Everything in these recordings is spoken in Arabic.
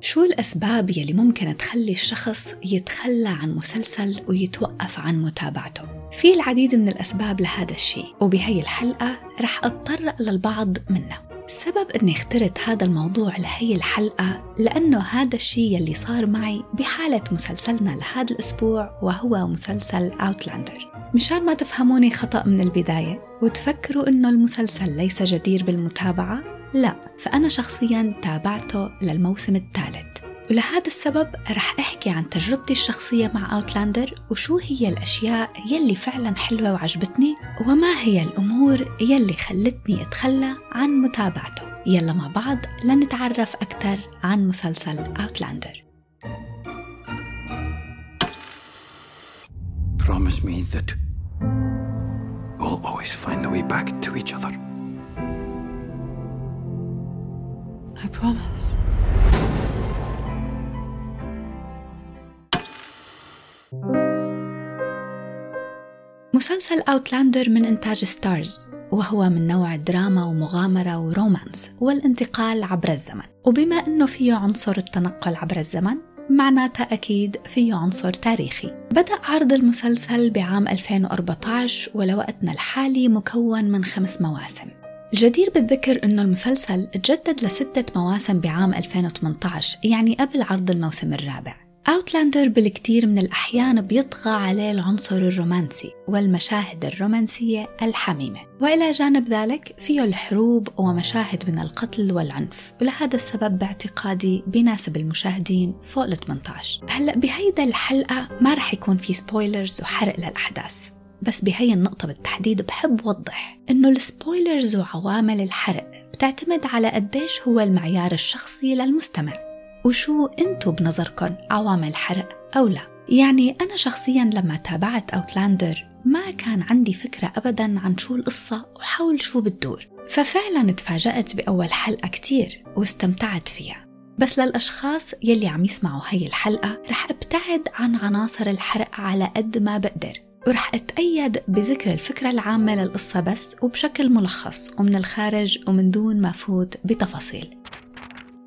شو الأسباب يلي ممكن تخلي الشخص يتخلى عن مسلسل ويتوقف عن متابعته؟ في العديد من الأسباب لهذا الشيء وبهي الحلقة رح أتطرق للبعض منها السبب أني اخترت هذا الموضوع لهي الحلقة لأنه هذا الشيء يلي صار معي بحالة مسلسلنا لهذا الأسبوع وهو مسلسل أوتلاندر مشان ما تفهموني خطأ من البداية وتفكروا أنه المسلسل ليس جدير بالمتابعة؟ لا فأنا شخصيا تابعته للموسم الثالث. ولهذا السبب رح أحكي عن تجربتي الشخصية مع أوتلاندر وشو هي الأشياء يلي فعلا حلوة وعجبتني وما هي الأمور يلي خلتني أتخلى عن متابعته يلا مع بعض لنتعرف أكثر عن مسلسل أوتلاندر Promise me that we'll always find the way back to each other. I promise. مسلسل Outlander من إنتاج Starz وهو من نوع دراما ومغامرة و romance والانتقال عبر الزمن. وبما أنه فيه عنصر التنقل عبر الزمن معناتها أكيد فيه عنصر تاريخي. بدأ عرض المسلسل بعام 2014 ولوقتنا الحالي مكون من خمس مواسم. الجدير بالذكر أنه المسلسل تجدد لستة مواسم بعام 2018 يعني قبل عرض الموسم الرابع. أوتلاندر بالكثير من الأحيان بيطغى عليه العنصر الرومانسي والمشاهد الرومانسية الحميمة. وإلى جانب ذلك فيه الحروب ومشاهد من القتل والعنف. ولهذا السبب باعتقادي بيناسب المشاهدين فوق ال 18 هلأ بهيدا الحلقة ما رح يكون في سبويلرز وحرق للأحداث. بس بهي النقطة بالتحديد بحب وضح إنه ال spoilers وعوامل الحرق بتعتمد على قديش هو المعيار الشخصي للمستمع. وشو انتو بنظركم عوامل حرق أو لا؟ يعني أنا شخصيا لما تابعت Outlander ما كان عندي فكرة أبدا عن شو القصة وحول شو بتدور. ففعلا تفاجأت بأول حلقة كتير واستمتعت فيها. بس للأشخاص يلي عم يسمعوا هي الحلقة رح أبتعد عن عناصر الحرق على قد ما بقدر. ورح أتقيد بذكر الفكرة العامة للقصة بس وبشكل ملخص ومن الخارج ومن دون ما فوت بتفاصيل.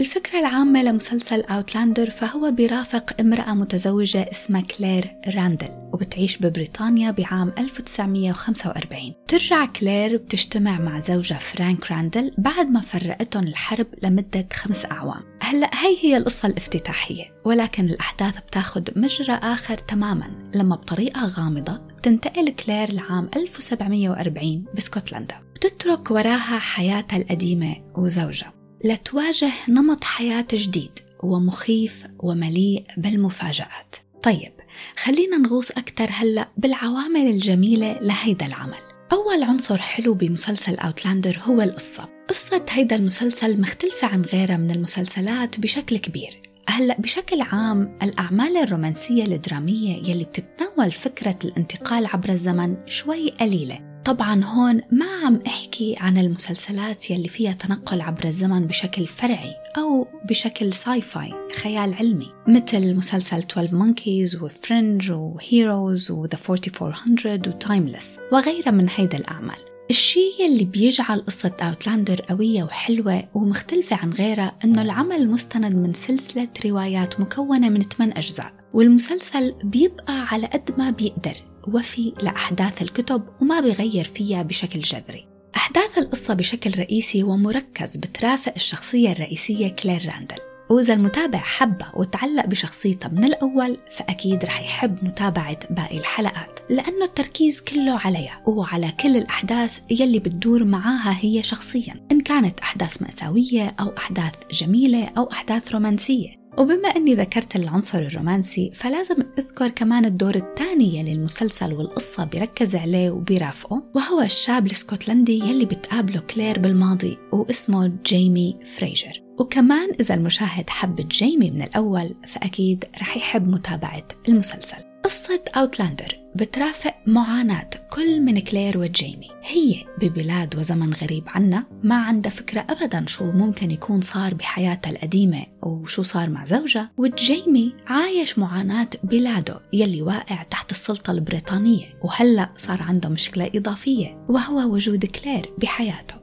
الفكرة العامة لمسلسل Outlander فهو بيرافق امرأة متزوجة اسمها كلير راندل وبتعيش ببريطانيا بعام 1945 ترجع كلير بتجتمع مع زوجها فرانك راندل بعد ما فرقتهم الحرب لمدة خمس أعوام. هلأ هي هي القصة الافتتاحية ولكن الأحداث بتاخد مجرى آخر تماما لما بطريقة غامضة تنتقل كلير لعام 1740 بسكوتلندا. بتترك وراها حياتها القديمة وزوجها. لتواجه نمط حياة جديد ومخيف ومليء بالمفاجآت. طيب خلينا نغوص أكثر هلأ بالعوامل الجميلة لهيدا العمل. أول عنصر حلو بمسلسل Outlander هو القصة. قصة هيدا المسلسل مختلفة عن غيرها من المسلسلات بشكل كبير. هلأ بشكل عام الأعمال الرومانسية الدرامية يلي بتتناول فكرة الانتقال عبر الزمن شوي قليلة. طبعا هون ما عم أحكي عن المسلسلات يلي فيها تنقل عبر الزمن بشكل فرعي أو بشكل sci-fi خيال علمي مثل مسلسل 12 مونكيز وفرنج وهيروز وذا 4400 وتايمليس وغيرها من هيدا الأعمال. الشيء اللي بيجعل قصة Outlander قوية وحلوة ومختلفة عن غيرها إنه العمل مستند من سلسلة روايات مكونة من 8 أجزاء والمسلسل بيبقى على قد ما بيقدر. وفي لأحداث الكتب وما بيغير فيها بشكل جذري. أحداث القصة بشكل رئيسي ومركز بترافق الشخصية الرئيسية كلير راندل. وإذا المتابع حبها وتعلق بشخصيتها من الأول فأكيد رح يحب متابعة باقي الحلقات لأنه التركيز كله عليها وعلى كل الأحداث يلي بتدور معاها هي شخصيا إن كانت أحداث مأساوية أو أحداث جميلة أو أحداث رومانسية. وبما أني ذكرت العنصر الرومانسي فلازم أذكر كمان الدور الثاني يلي المسلسل والقصة بيركز عليه وبيرافقه وهو الشاب الاسكتلندي يلي بتقابله كلير بالماضي واسمه جيمي فريزر. وكمان إذا المشاهد حب جيمي من الأول فأكيد رح يحب متابعة المسلسل. قصة Outlander بترافق معاناة كل من كلير وجيمي. هي ببلاد وزمن غريب عنها ما عندها فكرة أبدا شو ممكن يكون صار بحياتها القديمة وشو صار مع زوجها. وجيمي عايش معاناة بلاده يلي واقع تحت السلطة البريطانية وهلأ صار عنده مشكلة إضافية وهو وجود كلير بحياته.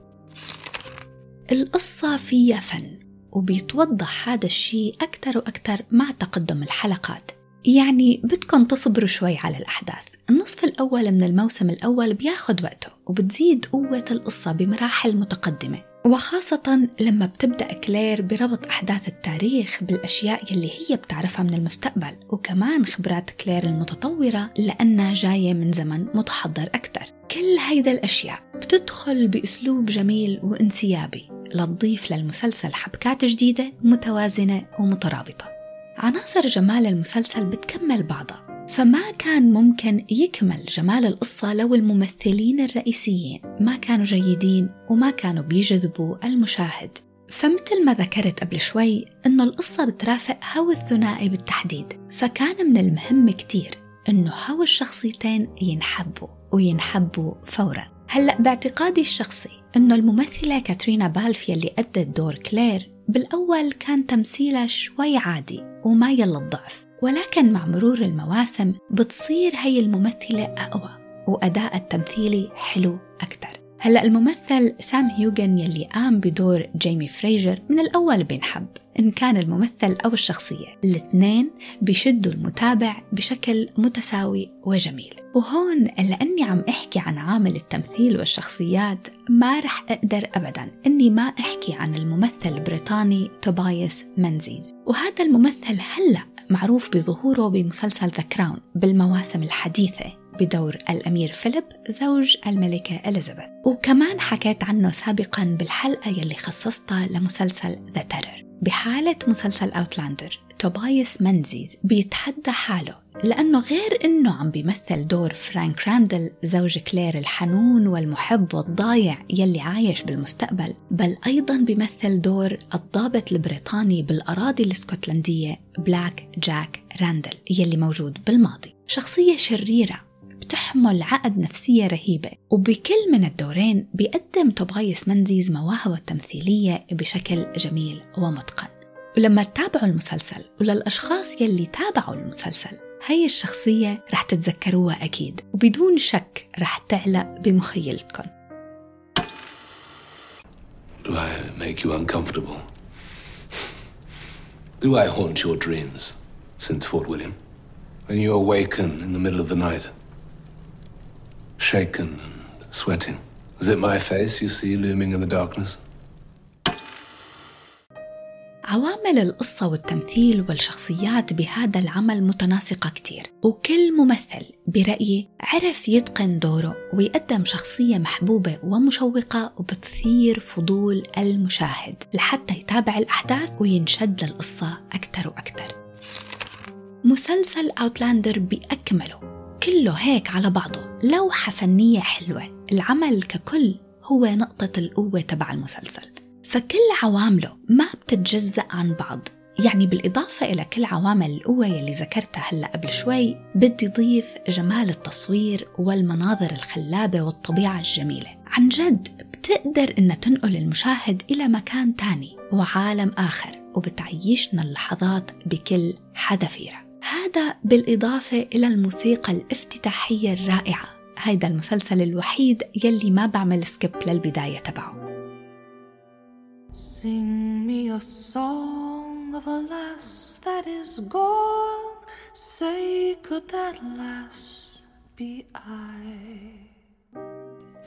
القصة فيها فن وبيتوضح هذا الشيء أكثر وأكثر مع تقدم الحلقات. يعني بدكم تصبروا شوي على الأحداث. النصف الأول من الموسم الأول بياخد وقته وبتزيد قوة القصة بمراحل متقدمة. وخاصة لما بتبدأ كلير بربط أحداث التاريخ بالأشياء يلي هي بتعرفها من المستقبل وكمان خبرات كلير المتطورة لأنها جاية من زمن متحضر أكثر. كل هيدا الأشياء بتدخل بأسلوب جميل وانسيابي لتضيف للمسلسل حبكات جديدة متوازنة ومترابطة. عناصر جمال المسلسل بتكمل بعضها فما كان ممكن يكمل جمال القصة لو الممثلين الرئيسيين ما كانوا جيدين وما كانوا بيجذبوا المشاهد. فمثل ما ذكرت قبل شوي إنه القصة بترافق هو الثنائي بالتحديد فكان من المهم كتير إنه هو الشخصيتين ينحبوا وينحبوا فورا. هلأ باعتقادي الشخصي إنه الممثلة كاترينا بالف يلي أدت دور كلير بالأول كان تمثيلها شوي عادي ومايل للضعف ولكن مع مرور المواسم بتصير هي الممثلة أقوى وأداء التمثيلي حلو أكثر. هلأ الممثل سام هيوغن يلي قام بدور جيمي فريزر من الأول بينحب إن كان الممثل أو الشخصية الاثنين بيشدوا المتابع بشكل متساوي وجميل. وهون لأني عم أحكي عن عامل التمثيل والشخصيات ما رح أقدر أبدا أني ما أحكي عن الممثل البريطاني توباياس منزيز. وهذا الممثل هلأ معروف بظهوره بمسلسل The Crown بالمواسم الحديثة بدور الأمير فيليب زوج الملكة إليزابيث. وكمان حكيت عنه سابقا بالحلقة يلي خصصتها لمسلسل The Terror بحالة مسلسل Outlander توباياس منزيز بيتحدى حاله لأنه غير أنه عم بيمثل دور فرانك راندل زوج كلير الحنون والمحب والضايع يلي عايش بالمستقبل بل أيضا بيمثل دور الضابط البريطاني بالأراضي الإسكتلندية بلاك جاك راندل يلي موجود بالماضي. شخصية شريرة بتحمل عقد نفسية رهيبة وبكل من الدورين بيقدم توباياس منزيز مواهبه التمثيلية بشكل جميل ومتقن. ولما تتابعوا المسلسل وللأشخاص يلي تابعوا المسلسل هاي الشخصية رح تتذكروها أكيد وبدون شك رح تعلق بمخيلتكم Do I make you uncomfortable? Do I haunt your dreams since Fort William? When you awaken in the middle of the night, shaken and sweating, is it my face you see looming in the darkness? عوامل القصة والتمثيل والشخصيات بهذا العمل متناسقة كتير. وكل ممثل برأيي عرف يتقن دوره ويقدم شخصية محبوبة ومشوقة وبتثير فضول المشاهد لحتى يتابع الأحداث وينشد للقصة أكثر وأكثر مسلسل أوتلاندر بأكمله. كله هيك على بعضه. لوحة فنية حلوة. العمل ككل هو نقطة القوة تبع المسلسل. فكل عوامله ما بتتجزأ عن بعض. يعني بالإضافة إلى كل عوامل القوة يلي ذكرتها هلأ قبل شوي بدي ضيف جمال التصوير والمناظر الخلابة والطبيعة الجميلة. عن جد بتقدر إنها تنقل المشاهد إلى مكان تاني وعالم آخر وبتعيشنا اللحظات بكل حذافيرها. هذا بالإضافة إلى الموسيقى الافتتاحية الرائعة. هيدا المسلسل الوحيد يلي ما بعمل سكيب للبداية تبعه. Sing me a song of a lass that is gone. Say, could that lass be I?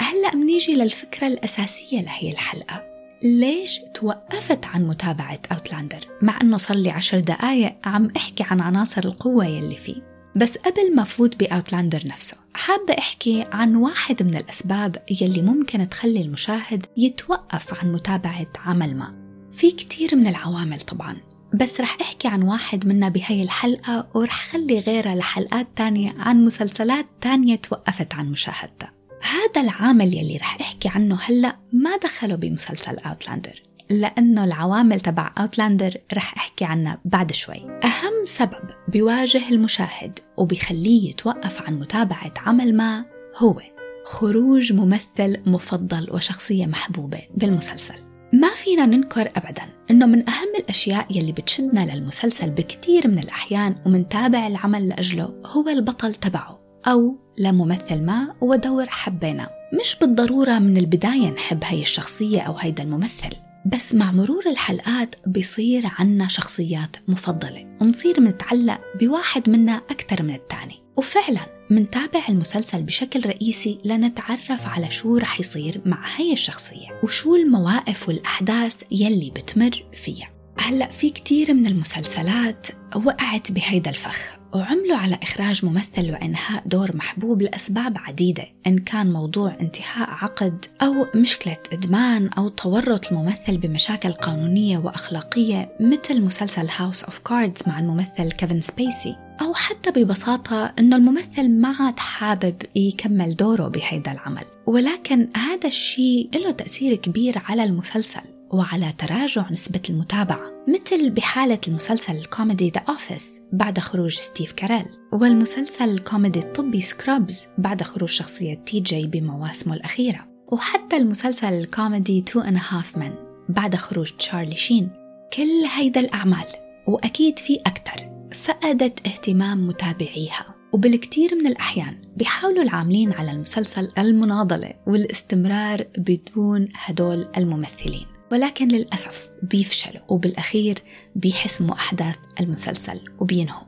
هلأ منيجي للفكرة الأساسية لهي الحلقة ليش توقفت عن متابعة أوتلاندر مع أنه صار لي عشر دقايق عم أحكي عن عناصر القوة يلي فيه بس قبل ما فوت بأوتلاندر نفسه حابة أحكي عن واحد من الأسباب يلي ممكن تخلي المشاهد يتوقف عن متابعة عمل ما. في كتير من العوامل طبعا بس رح أحكي عن واحد منا بهاي الحلقة ورح خلي غيرها لحلقات تانية عن مسلسلات تانية توقفت عن مشاهدتها. هذا العامل يلي رح أحكي عنه هلأ ما دخله بمسلسل أوتلاندر. لأنه العوامل تبع أوتلاندر رح أحكي عنها بعد شوي. أهم سبب بيواجه المشاهد وبيخليه يتوقف عن متابعة عمل ما هو خروج ممثل مفضل وشخصية محبوبة بالمسلسل. ما فينا ننكر أبدا أنه من أهم الأشياء يلي بتشدنا للمسلسل بكتير من الأحيان ومنتابع العمل لأجله هو البطل تبعه أو لممثل ما ودور حبينا مش بالضرورة من البداية نحب هاي الشخصية أو هيدا الممثل. بس مع مرور الحلقات بيصير عنا شخصيات مفضلة ونصير منتعلق بواحد منا أكثر من الثاني وفعلا منتابع المسلسل بشكل رئيسي لنتعرف على شو رح يصير مع هاي الشخصية وشو المواقف والأحداث يلي بتمر فيها. هلأ في كتير من المسلسلات وقعت بهيدا الفخ وعملوا على إخراج ممثل وإنهاء دور محبوب لأسباب عديدة إن كان موضوع انتهاء عقد أو مشكلة إدمان أو تورط الممثل بمشاكل قانونية وأخلاقية مثل مسلسل House of Cards مع الممثل كيفن سبيسي أو حتى ببساطة إنه الممثل ما عاد حابب يكمل دوره بهيدا العمل. ولكن هذا الشيء له تأثير كبير على المسلسل. وعلى تراجع نسبة المتابعة مثل بحالة المسلسل الكوميدي The Office بعد خروج ستيف كاريل والمسلسل الكوميدي الطبي Scrubs بعد خروج شخصية J.D. بمواسمه الأخيرة وحتى المسلسل الكوميدي Two and Half Men بعد خروج تشارلي شين. كل هيدا الأعمال وأكيد في أكثر فقدت اهتمام متابعيها. وبالكثير من الأحيان بيحاولوا العاملين على المسلسل المناضلة والاستمرار بدون هدول الممثلين. ولكن للأسف بيفشلوا وبالأخير بيحسموا أحداث المسلسل وبينهوا.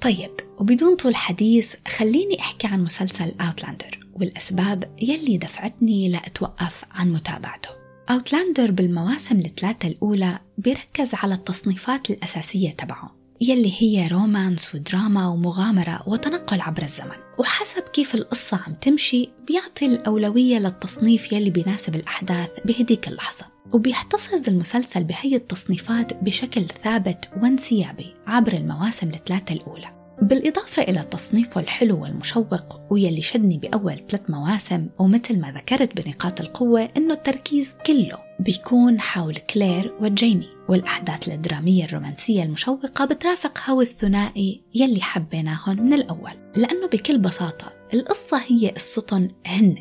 طيب وبدون طول حديث خليني أحكي عن مسلسل أوتلاندر والأسباب يلي دفعتني لأتوقف عن متابعته. أوتلاندر بالمواسم الثلاثة الأولى بيركز على التصنيفات الأساسية تبعه يلي هي رومانس ودراما ومغامرة وتنقل عبر الزمن. وحسب كيف القصة عم تمشي بيعطي الأولوية للتصنيف يلي بيناسب الأحداث بهديك اللحظة. وبيحتفظ المسلسل بهي التصنيفات بشكل ثابت وانسيابي عبر المواسم الثلاثة الأولى. بالإضافة إلى تصنيفه الحلو والمشوق ويلي شدني بأول ثلاث مواسم ومثل ما ذكرت بنقاط القوة إنه التركيز كله بيكون حول كلير وجيمي. والأحداث الدرامية الرومانسية المشوقة بترافق هو الثنائي يلي حبيناهم من الأول. لأنه بكل بساطة القصة هي قصتهم هن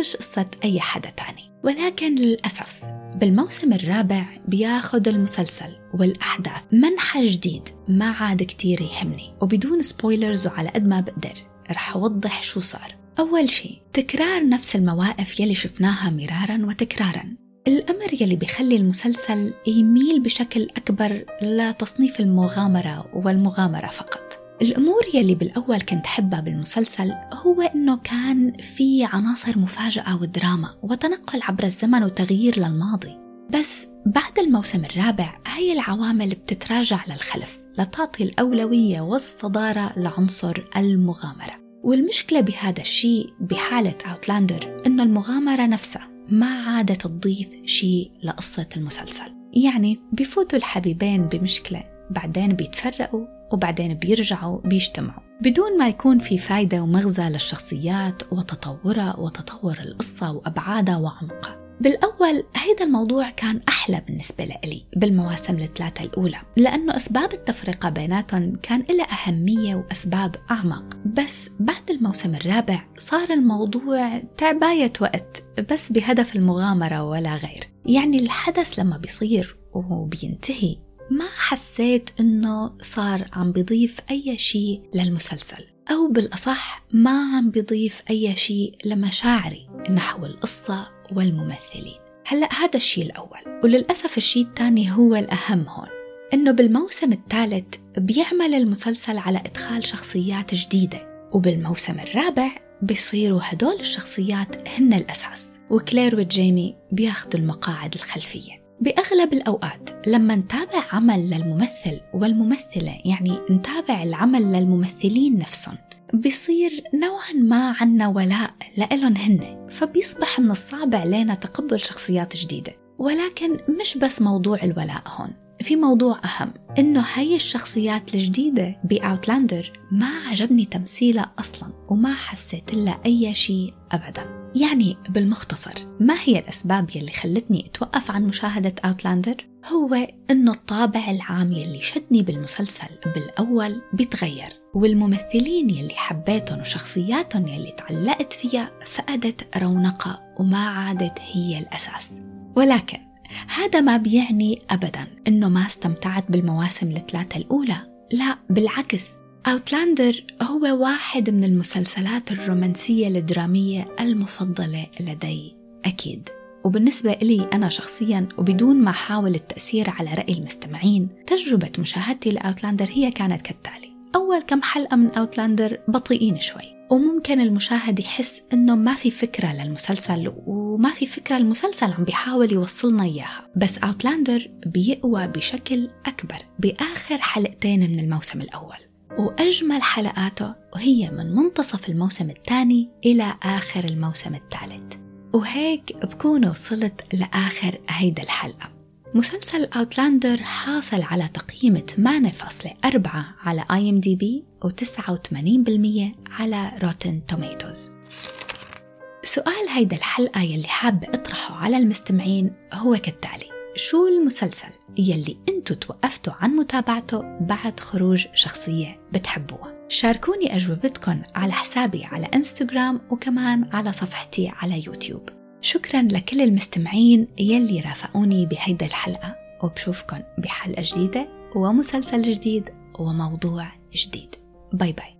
مش قصة أي حدا تاني. ولكن للأسف بالموسم الرابع بياخد المسلسل والأحداث منحى جديد ما عاد كتير يهمني. وبدون سبويلرز وعلى قد ما بقدر رح أوضح شو صار. أول شي تكرار نفس المواقف يلي شفناها مرارا وتكرارا. الأمر يلي بيخلي المسلسل يميل بشكل أكبر لتصنيف المغامرة والمغامرة فقط. الأمور يلي بالأول كنت حبها بالمسلسل هو إنه كان في عناصر مفاجأة ودراما وتنقل عبر الزمن وتغيير للماضي. بس بعد الموسم الرابع هاي العوامل بتتراجع للخلف لتعطي الأولوية والصدارة لعنصر المغامرة. والمشكلة بهذا الشيء بحالة أوتلاندر إنه المغامرة نفسها ما عادت تضيف شيء لقصة المسلسل. يعني بفوتوا الحبيبين بمشكلة بعدين بيتفرقوا وبعدين بيرجعوا بيجتمعوا. بدون ما يكون في فايدة ومغزى للشخصيات وتطورها وتطور القصة وأبعادها وعمقها. بالأول هيدا الموضوع كان أحلى بالنسبة لي بالمواسم الثلاثة الأولى لأنه أسباب التفرقة بيناتهم كان لها أهمية وأسباب أعمق. بس بعد الموسم الرابع صار الموضوع تعباية وقت بس بهدف المغامرة ولا غير. يعني الحدث لما بيصير وبينتهي ما حسيت إنه صار عم بيضيف أي شيء للمسلسل أو بالأصح ما عم بيضيف أي شيء لمشاعري نحو القصة والممثلين. هلا هذا الشيء الأول وللأسف الشيء الثاني هو الأهم هون إنه بالموسم الثالث بيعمل المسلسل على إدخال شخصيات جديدة وبالموسم الرابع بيصيروا هدول الشخصيات هن الأساس وكلير وجيمي بياخدوا المقاعد الخلفية. بأغلب الأوقات لما نتابع عمل للممثل والممثلة يعني نتابع العمل للممثلين نفسهم بيصير نوعا ما عنا ولاء لإلهم هن فبيصبح من الصعب علينا تقبل شخصيات جديدة. ولكن مش بس موضوع الولاء هون في موضوع أهم إنه هاي الشخصيات الجديدة بأوتلاندر ما عجبني تمثيلها أصلا وما حسيت لها أي شيء أبدا. يعني بالمختصر ما هي الأسباب يلي خلتني أتوقف عن مشاهدة أوتلاندر؟ هو إنه الطابع العام يلي شدني بالمسلسل بالأول بيتغير والممثلين يلي حبيتهم وشخصياتهم يلي تعلقت فيها فقدت رونقها وما عادت هي الأساس ولكن هذا ما بيعني أبدا أنه ما استمتعت بالمواسم الثلاثة الأولى لا بالعكس أوتلاندر هو واحد من المسلسلات الرومانسية الدرامية المفضلة لدي أكيد. وبالنسبة إلي أنا شخصيا وبدون ما أحاول التأثير على رأي المستمعين تجربة مشاهدتي لأوتلاندر هي كانت كالتالي. أول كم حلقة من أوتلاندر بطيئين شوي. وممكن المشاهد يحس إنه ما في فكرة للمسلسل وما في فكرة المسلسل عم بيحاول يوصلنا إياها. بس أوتلاندر بيقوى بشكل أكبر بآخر حلقتين من الموسم الأول. وأجمل حلقاته وهي من منتصف الموسم الثاني إلى آخر الموسم الثالث. وهيك بكون وصلت لآخر هيدا الحلقة. مسلسل Outlander حاصل على تقييم 8.4 على IMDb و89% على Rotten Tomatoes سؤال هيدا الحلقة يلي حابة أطرحه على المستمعين هو كالتالي شو المسلسل؟ يلي انتو توقفتوا عن متابعته بعد خروج شخصية بتحبوها. شاركوني أجوبتكم على حسابي على إنستغرام وكمان على صفحتي على يوتيوب. شكرا لكل المستمعين يلي رافقوني بهيدا الحلقة وبشوفكن بحلقة جديدة ومسلسل جديد وموضوع جديد. باي باي.